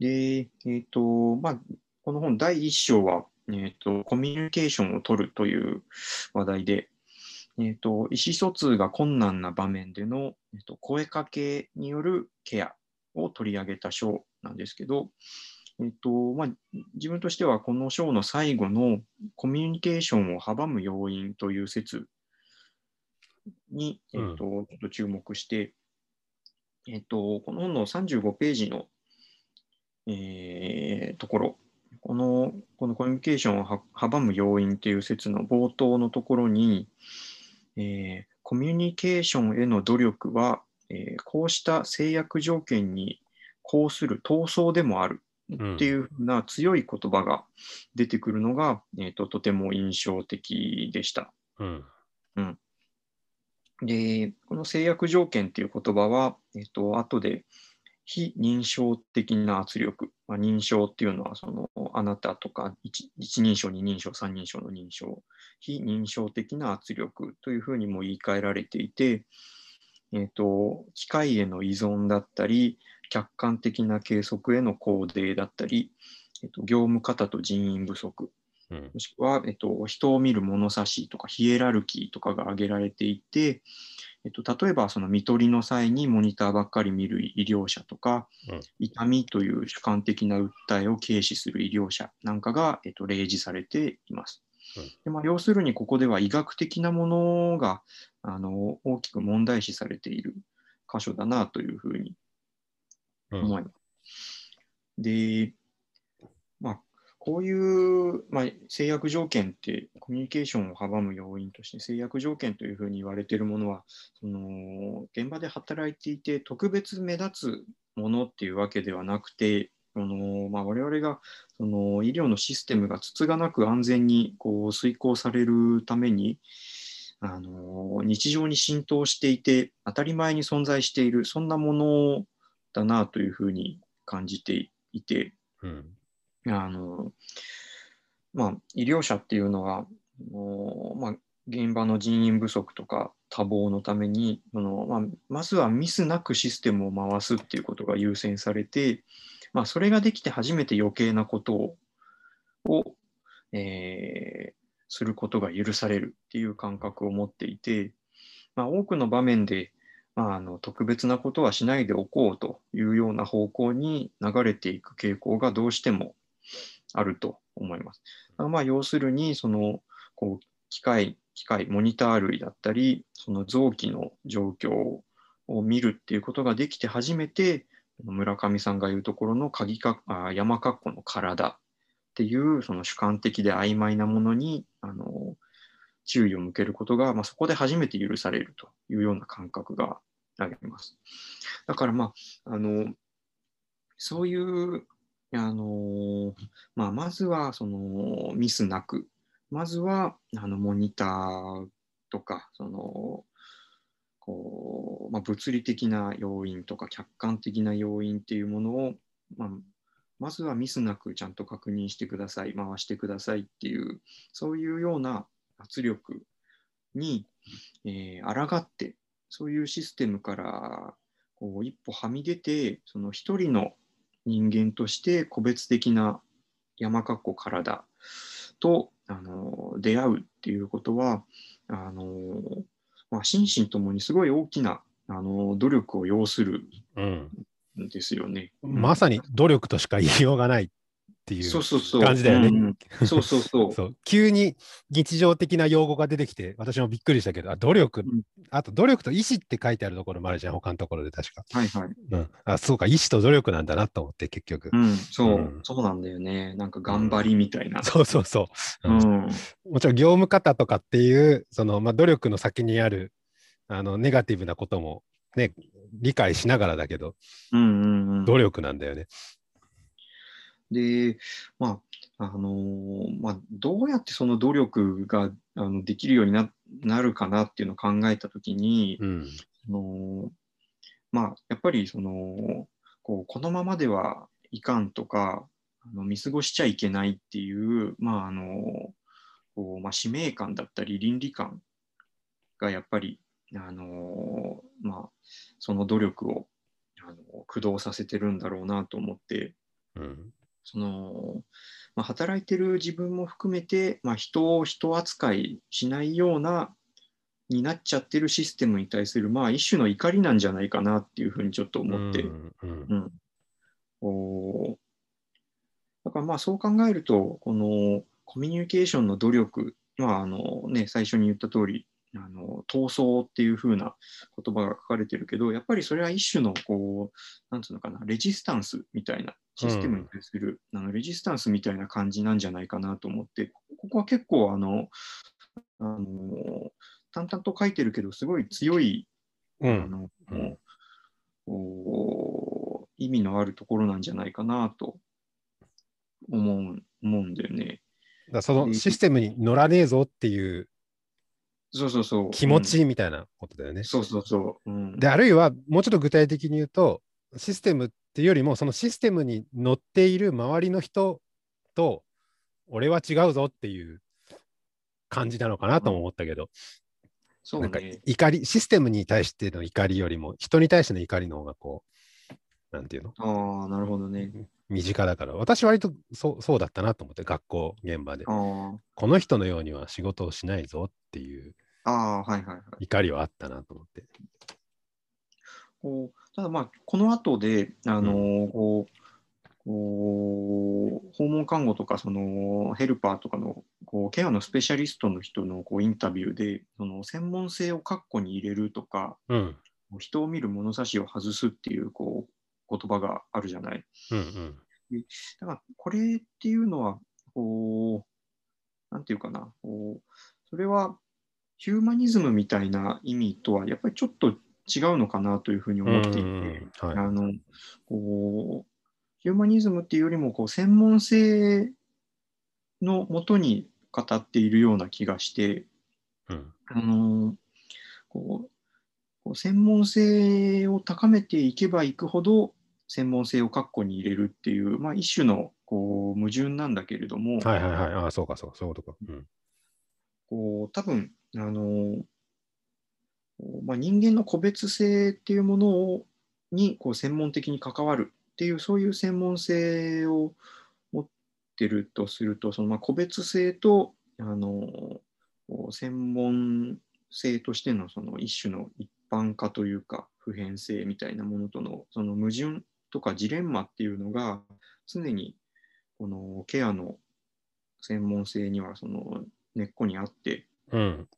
で、えっ、と、まあ、この本第1章は、えっ、と、コミュニケーションを取るという話題で、えっ、と、意思疎通が困難な場面での、えっと声かけによるケアを取り上げた章なんですけど、えっとまあ、自分としてはこの章の最後のコミュニケーションを阻む要因という説に、えっと、ちょっと注目して、えっと、この本の35ページの、えーところ、このこのコミュニケーションをは阻む要因という説の冒頭のところに、えーコミュニケーションへの努力は、えーこうした制約条件に抗する闘争でもあるっていうふうな強い言葉が出てくるのが、えーととても印象的でした。うん。で、この制約条件っていう言葉は、えっと、後で非認証的な圧力、まあ、認証っていうのは、その、あなたとか一、一人称、二人称、三人称の認証、非認証的な圧力というふうにも言い換えられていて、えっと、機械への依存だったり、客観的な計測への肯定だったり、えっと、業務方と人員不足、うんもしくは、えっと、人を見る物差しとかヒエラルキーとかが挙げられていて、えっと、例えばその見取りの際にモニターばっかり見る医療者とか、うん痛みという主観的な訴えを軽視する医療者なんかが、えっと、例示されています。うんでまあ、要するにここでは医学的なものがあの大きく問題視されている箇所だなというふうにうん思います。で、まあ、こういう、まあ、制約条件ってコミュニケーションを阻む要因として制約条件というふうに言われているものはその現場で働いていて特別目立つものっていうわけではなくてその、まあ、我々がその医療のシステムがつつがなく安全にこう遂行されるためにあの日常に浸透していて当たり前に存在しているそんなものだなというふうに感じていてうん。あの、まあ、医療者っていうのは、あのまあ、現場の人員不足とか多忙のためにその、まあ、まずはミスなくシステムを回すっていうことが優先されて、まあ、それができて初めて余計なことをを、えーすることが許されるっていう感覚を持っていて、まあ、多くの場面で、まあ、あの特別なことはしないでおこうというような方向に流れていく傾向がどうしてもあると思います。まあ要するにそのこう機械機械モニター類だったりその臓器の状況を見るっていうことができて初めて村上さんが言うところの鍵かあ山括弧の体っていうその主観的で曖昧なものにあの注意を向けることが、まあ、そこで初めて許されるというような感覚があります。だからまああのそういうあのまあ、まずはそのミスなく、まずはあのモニターとか、そのこうまあ、物理的な要因とか客観的な要因っていうものを、まあ、まずはミスなくちゃんと確認してください、回してくださいっていう、そういうような圧力に、えー抗って、そういうシステムからこう一歩はみ出て、その一人の人間として個別的な山括弧体とあの出会うっていうことはあの、まあ、心身ともにすごい大きなあの努力を要するうん。んですよね。まさに努力としか言いようがないっていうそうそうそう感じだよね。そうそうそう。そう急に日常的な用語が出てきて、私もびっくりしたけど、あ努力、うんあと努力と意思って書いてあるところもあるじゃん、他のところで確か。はいはい。うん、あそうか、意思と努力なんだなと思って、結局。うん、そう、うんそうなんだよね。なんか頑張りみたいな。そうそうそう。ううんん、もちろん業務方とかっていう、そのまあ、努力の先にあるあのネガティブなことも、ね、理解しながらだけど、うん、うんうん。努力なんだよね。で、まあ、あのーまあ、どうやってその努力があのできるようにななるかなっていうのを考えたときに、うん。あのまあ、やっぱりそのこうこのままではいかんとかあの見過ごしちゃいけないっていう,、まああのこうまあ、使命感だったり倫理観がやっぱり、あのまあ、その努力をあの駆動させてるんだろうなと思って、うん。その、まあ、働いてる自分も含めて、まあ、人を人扱いしないようなになっちゃってるシステムに対する、まあ、一種の怒りなんじゃないかなっていうふうにちょっと思って、うんうんうん。だからまあそう考えると、このコミュニケーションの努力、まああのね、最初に言った通り、あの闘争っていう風な言葉が書かれてるけど、やっぱりそれは一種のこう、なんつうのかな、レジスタンスみたいな、システムに対する、あのレジスタンスみたいな感じなんじゃないかなと思って、ここは結構あの、あの淡々と書いてるけど、すごい強い、あうん。のうんこう意味のあるところなんじゃないかなと思う思うんだよね。だそのシステムに乗らねえぞっていうそうそうそう。気持ちみたいなことだよねうん。そうそうそう。うん、で、あるいはもうちょっと具体的に言うと、システムっていうよりも、そのシステムに乗っている周りの人と、俺は違うぞっていう感じなのかなとも思ったけど、なんかそうね。怒り、システムに対しての怒りよりも、人に対しての怒りの方がこう、なんていうの？ああ、なるほどね。身近だから、私割とそうそうだったなと思って、学校現場で。あこの人のようには仕事をしないぞっていう。怒りはあったなと思って。こうただまあ、この後で、あのーこうこう訪問看護とかそのヘルパーとかのこうケアのスペシャリストの人のこうインタビューでその専門性を括弧に入れるとかうん、人を見る物差しを外すっていうこう言葉があるじゃない。うん、うん。だからこれっていうのはこうなんていうかなこうそれはヒューマニズムみたいな意味とはやっぱりちょっと違うのかなというふうに思っていて。うんうんうんはいあのこうヒューマニズムっていうよりもこう専門性のもとに語っているような気がして、うんあのこうこう専門性を高めていけばいくほど専門性を括弧に入れるっていう、まあ、一種のこう矛盾なんだけれども、はいはいはい。ああ、そうかそうか、そういうことか。うん。こう多分あの、まあ、人間の個別性っていうものをにこう専門的に関わるっていうそういう専門性を持ってるとするとそのまあ個別性とあの専門性としてのその一種の一般化というか普遍性みたいなものとのその矛盾とかジレンマっていうのが常にこのケアの専門性にはその根っこにあって、うん。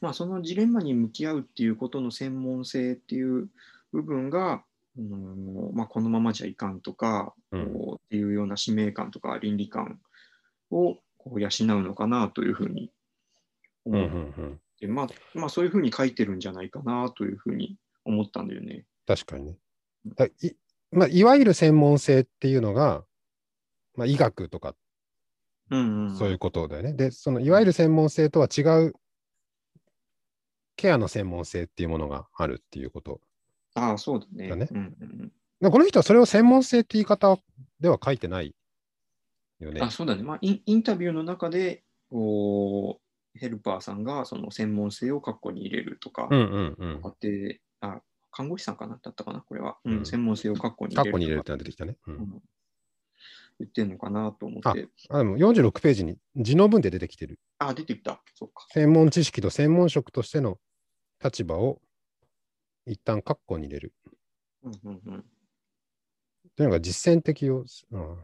まあ、そのジレンマに向き合うっていうことの専門性っていう部分が、うんまあ、このままじゃいかんとか、うんっていうような使命感とか倫理観をこう養うのかなというふうにうん。う思っん。うん。て、まあまあ、そういうふうに書いてるんじゃないかなというふうに思ったんだよね。確かにね。だいまあ、いわゆる専門性っていうのが、まあ、医学とかうんうん、そういうことだよね。で、そのいわゆる専門性とは違うケアの専門性っていうものがあるっていうこと。ああ、そうだね。だねうんうんでこの人はそれを専門性って言い方では書いてないよねうん、あ。そうだね、まあイン。インタビューの中でこうヘルパーさんがその専門性を括弧に入れるとか、うんうんうん。あってあ看護師さんかなだったかな、これは。ううんん、専門性を括弧に入れるとか。カッコに入れるってのが出てきたね。ううんん言ってんのかなと思って。あでも46ページに字の文で出てきてる。あ、出てきた。そうか。専門知識と専門職としての立場を一旦カッコに入れる。うんうんうん。というのが実践的を、うん、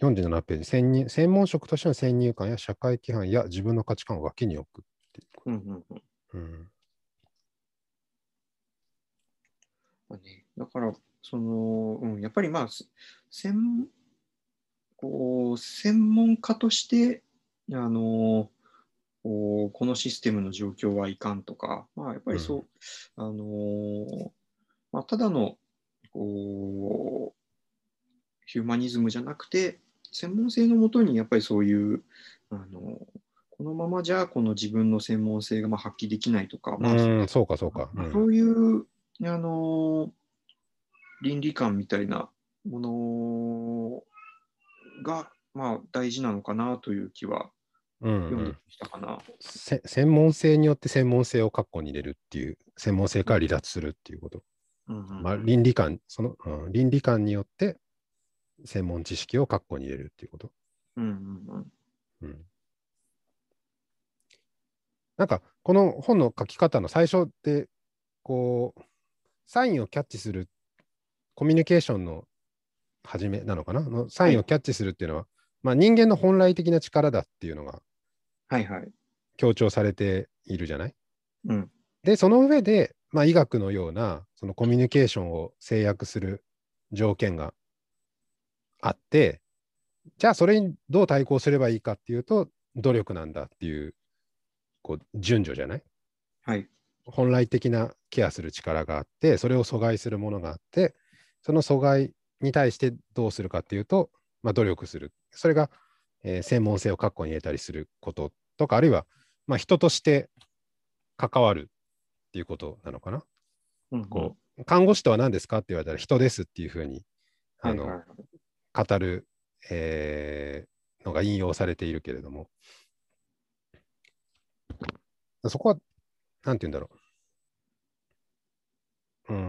47ページ先入、専門職としての先入観や社会規範や自分の価値観を脇に置くっていう。うんうんうん。うん。まあね、だから、その、うん、やっぱりまあ、せ専こう専門家として、あのこうこのシステムの状況はいかんとか、まあ、やっぱりそう、あのまあ、ただのこうヒューマニズムじゃなくて、専門性のもとにやっぱりそういう、あのこのままじゃこの自分の専門性がまあ発揮できないとか、まあうん、そうか、そうか。うんまあそういう、あの倫理観みたいなものが、まあ、大事なのかなという気はうん読んでうんきたかな。せ専門性によって専門性をカッコに入れるっていう、専門性から離脱するっていうこと。うんうんまあ、倫理観、その、うん倫理観によって専門知識を括弧に入れるっていうこと。うんうんうんうん、なんか、この本の書き方の最初って、こう、サインをキャッチする、コミュニケーションの始めなのかな？のサインをキャッチするっていうのは、まあ、人間の本来的な力だっていうのがはいはい。強調されているじゃない？うん。で、その上で、まあ、医学のようなそのコミュニケーションを制約する条件があって、じゃあそれにどう対抗すればいいかっていうと、努力なんだっていう、こう、順序じゃない？はい。本来的なケアする力があって、それを阻害するものがあって、その阻害に対してどうするかっていうと、まあ、努力する。それが、えー専門性を確保に入れたりすることとか、あるいは、まあ、人として関わるっていうことなのかな？うんうんこう看護師とは何ですかって言われたら人ですっていうふうにあの、はいはいはい語る、えーのが引用されているけれども、そこは、なんて言うんだろう。うー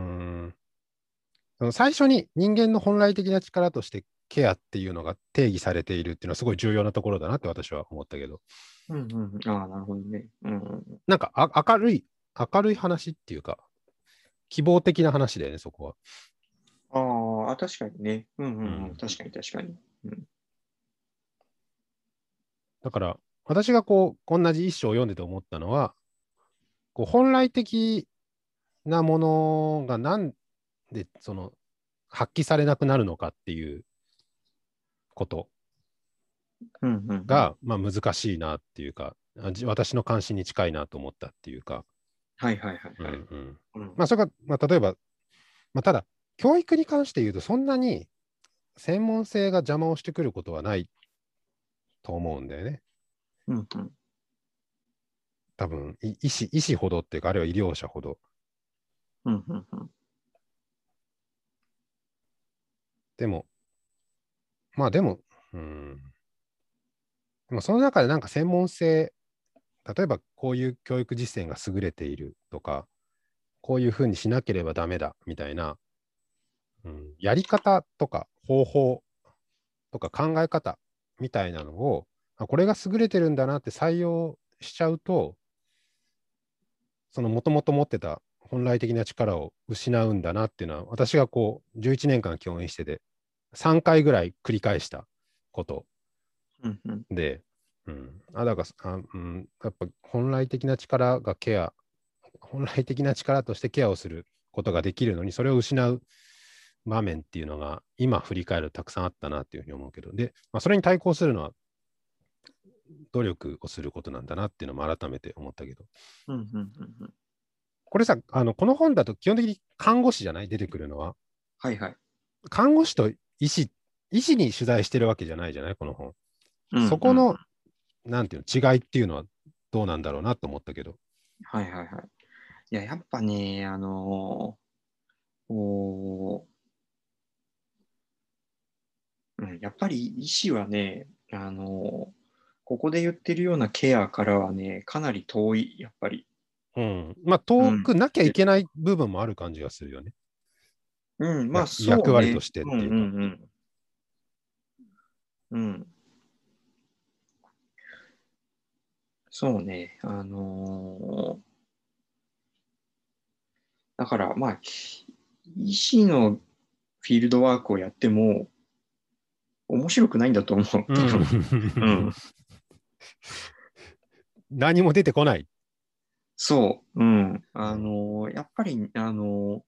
ん。最初に人間の本来的な力としてケアっていうのが定義されているっていうのはすごい重要なところだなって私は思ったけど、うんうんうん。ああ、なるほどね。うんうんなんかあ明るい、明るい話っていうか、希望的な話だよね、そこは。ああ、確かにね。うんうんううんん。確かに確かに。だから、私がこう、同じ一章を読んでて思ったのは、こう本来的なものがなんで、その、発揮されなくなるのかっていうこと。が、まあ難しいなっていうか、私の関心に近いなと思ったっていうか、はいはいはいうんはい。うんうんまあそれが、まあ例えば、まあただ、教育に関して言うと、そんなに専門性が邪魔をしてくることはないと思うんだよね。うんうん。多分い医師、医師ほどっていうか、あるいは医療者ほど。うんうんうん。でも、まあでも、うん。でもその中でなんか専門性、例えばこういう教育実践が優れているとか、こういうふうにしなければダメだみたいな、うん、やり方とか方法とか考え方みたいなのを、あこれが優れてるんだなって採用しちゃうと、そのもともと持ってた本来的な力を失うんだなっていうのは、私がこう、11年間教員してて、3回ぐらい繰り返したことうんうん。で、うん、あだからあ、うん、やっぱ本来的な力がケア、本来的な力としてケアをすることができるのに、それを失う場面っていうのが、今振り返るとたくさんあったなっていうふうに思うけど、で、まあ、それに対抗するのは、努力をすることなんだなっていうのも改めて思ったけど、うんうんうんうん。これさ、あのこの本だと基本的に看護師じゃない出てくるのは。はいはい。看護師と医師、医師に取材してるわけじゃないじゃない？この本。うんうんそこの、なんていうの、違いっていうのはどうなんだろうなと思ったけど。はいはいはい。いや、やっぱね、あのーおーうん、やっぱり医師はね、あのーここで言ってるようなケアからはね、かなり遠い、やっぱり。うん。まあ、遠くなきゃいけない部分もある感じがするよね。うん、まあ、やそう、ね。役割としてっていうかうんうんうん。うん。そうね、あのーだから、まあ、医師のフィールドワークをやっても、面白くないんだと思う。多分うん 何も出てこない。そう、うん。あのーやっぱり、あの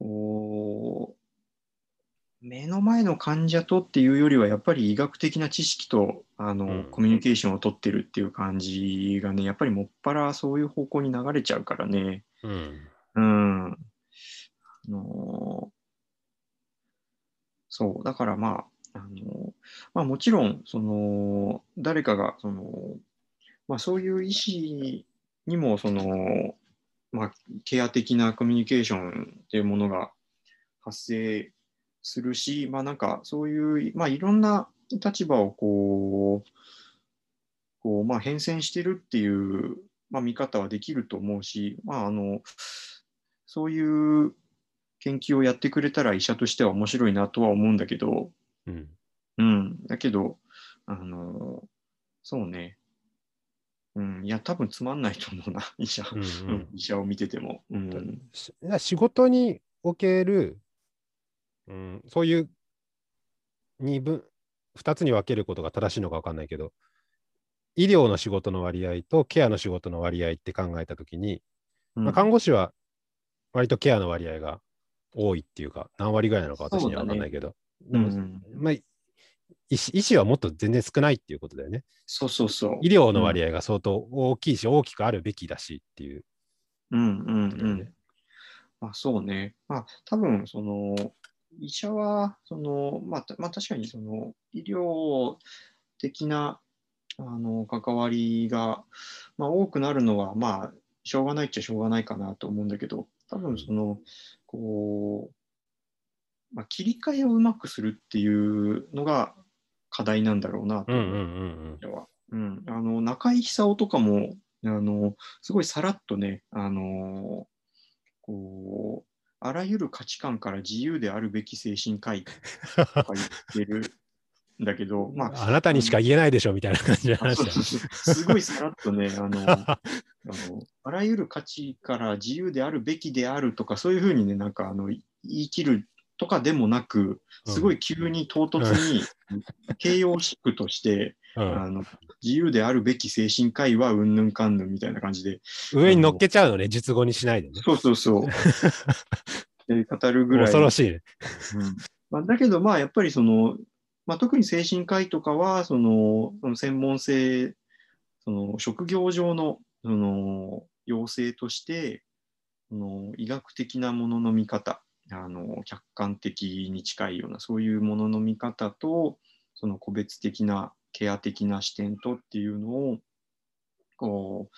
ーおー目の前の患者とっていうよりは、やっぱり医学的な知識と、あのーうんコミュニケーションを取ってるっていう感じがね、やっぱりもっぱらそういう方向に流れちゃうからね。うん。うん。あのーそう、だからまあ、あのまあもちろん、その、誰かが、その、まあそういう医師にも、その、まあ、ケア的なコミュニケーションっていうものが発生するし、まあなんかそういう、まあいろんな立場をこう、こう、まあ変遷してるっていう、まあ見方はできると思うし、まああの、そういう研究をやってくれたら医者としては面白いなとは思うんだけど、うん。うん、だけど、あのそうね。うん、いや、多分つまんないと思うな、医者。うんうん医者を見てても。うん。し仕事における、うん、そういう二分、二つに分けることが正しいのか分かんないけど、医療の仕事の割合とケアの仕事の割合って考えたときに、うんまあ、看護師は割とケアの割合が多いっていうか、何割ぐらいなのか私には分かんないけど、まあ、医師医師はもっと全然少ないっていうことだよね。そうそうそう。医療の割合が相当大きいし、大きくあるべきだしっていううんうんうん。。まあそうね。まあ多分その医者はその、まあ、たまあ確かにその医療的なあの関わりが、まあ、多くなるのはまあしょうがないっちゃしょうがないかなと思うんだけど多分そのこう、まあ、切り替えをうまくするっていうのが課題なんだろうなと。中井久夫とかもあのすごいさらっとねあのこうあらゆる価値観から自由であるべき精神科医とか言ってるんだけど、まあ、あなたにしか言えないでしょみたいな感じのあ話すごいさらっとねあのあのあらゆる価値から自由であるべきであるとかそういうふうにねなんかあのい言い切るとかでもなくすごい急に唐突に形容詞句として、うんあの自由であるべき精神科医はうんぬんかんぬんみたいな感じで、上に乗っけちゃうのね、術後にしないでね。そうそうそう。で語るぐらい。恐ろしいね。うんまあ、だけど、まあ、やっぱりその、まあ、特に精神科医とかは、その、その専門性、その職業上の、その、要請として、その医学的なものの見方、あの、客観的に近いような、そういうものの見方と、その個別的な、ケア的な視点とっていうのを、こ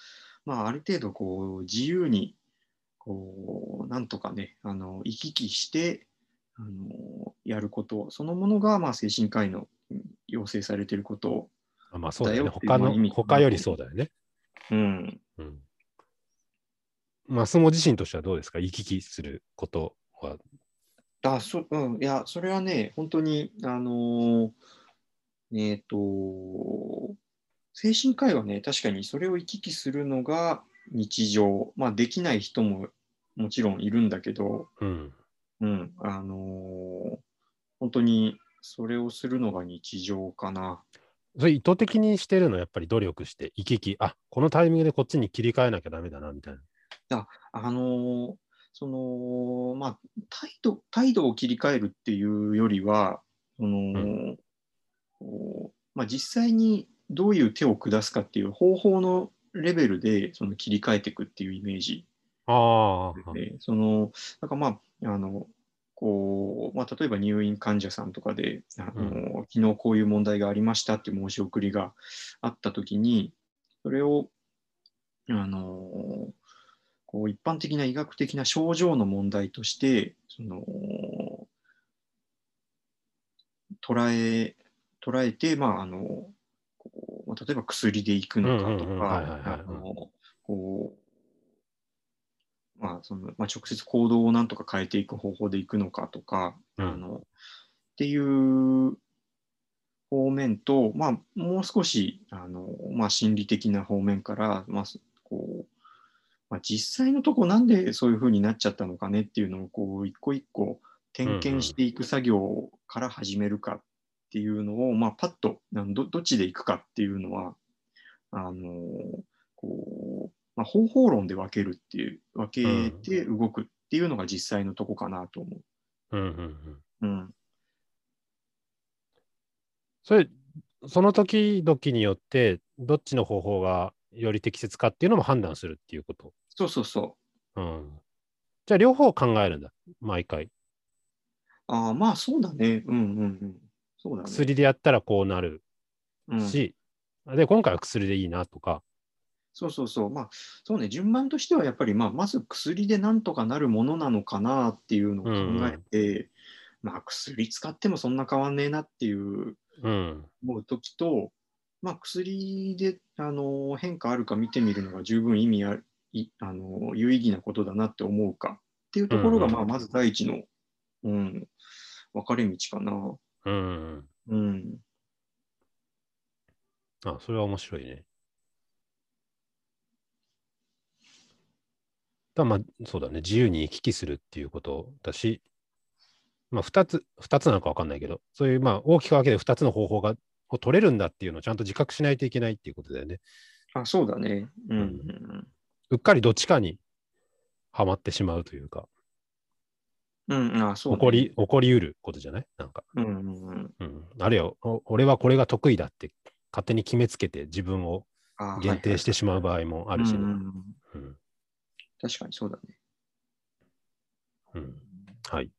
う、まあ、ある程度、こう、自由に、こう、なんとかね、あの、行き来して、あのやることそのものが、まあ、精神科医のうん要請されていること、あまあそうだよね。他の、他よりそうだよね。うん、うん。まあ、相撲自身としてはどうですか？行き来することは。あそうん、いや、それはね、本当に、あのーえっ、と、精神科医はね、確かにそれを行き来するのが日常、まあ、できない人ももちろんいるんだけど、うん。うん、あのー本当にそれをするのが日常かな。それ意図的にしてるのやっぱり努力して行き来、あこのタイミングでこっちに切り替えなきゃダメだなみたいな。あのーその、まあ、態度、態度を切り替えるっていうよりは、その、うこうまあ、実際にどういう手を下すかっていう方法のレベルでその切り替えていくっていうイメージああ、で、その、なんかまあ、あの、こう、まあ、例えば入院患者さんとかで、あの、昨日こういう問題がありましたって申し送りがあったときに、それを、あの、こう一般的な医学的な症状の問題として、その、捉え、捉えて、まあ、あの、こうまあ例えば薬で行くのかとか、はいあのこう、まあ、その、まあ、直接行動をなんとか変えていく方法でいくのかとか、うん。あの、っていう方面と、まあ、もう少し、あの、まあ、心理的な方面から、まあ、まあ、実際のとこなんでそういうふうになっちゃったのかねっていうのを、こう、一個一個点検していく作業から始めるかっていうのを、まあ、パッとなんど、どっちでいくかっていうのは、あの、こう、まあ、方法論で分けるっていう、分けて動くっていうのが実際のとこかなと思うんうんうん。う。うん。それ、その時々によって、どっちの方法がより適切かっていうのも判断するっていうこと？そうそうそう。うん。じゃあ、両方考えるんだ、毎回。ああ、まあそうだね。うんうんうん。そうだね。薬でやったらこうなるうん、し、で、今回は薬でいいなとか。そうそうそう。まあそうね、順番としてはやっぱり、まあ、まず薬でなんとかなるものなのかなっていうのを考えて、まあ薬使ってもそんな変わんねえなっていううん。思うときと、まあ薬であの変化あるか見てみるのが十分意味ある、いあの有意義なことだなって思うかっていうところが、まあ、まず第一の、うん、分かれ道かな。うん。うん。あ、それは面白いね。だまあ、そうだね。自由に行き来するっていうことだし、まあ、二つ、二つなのか分かんないけど、そういう、まあ、大きく分けて二つの方法が、を取れるんだっていうのをちゃんと自覚しないといけないっていうことだよね。あ、そうだね。うん。ううんんうっかりどっちかにはまってしまうというか、うん、うん、あ、そう、ね。起こり、起こりうることじゃない？なんか。うんうんうん。うん。あるいは、お俺はこれが得意だって勝手に決めつけて自分をあ限定してしまう場合もあるしね。うん確かにそうだね。うんはい。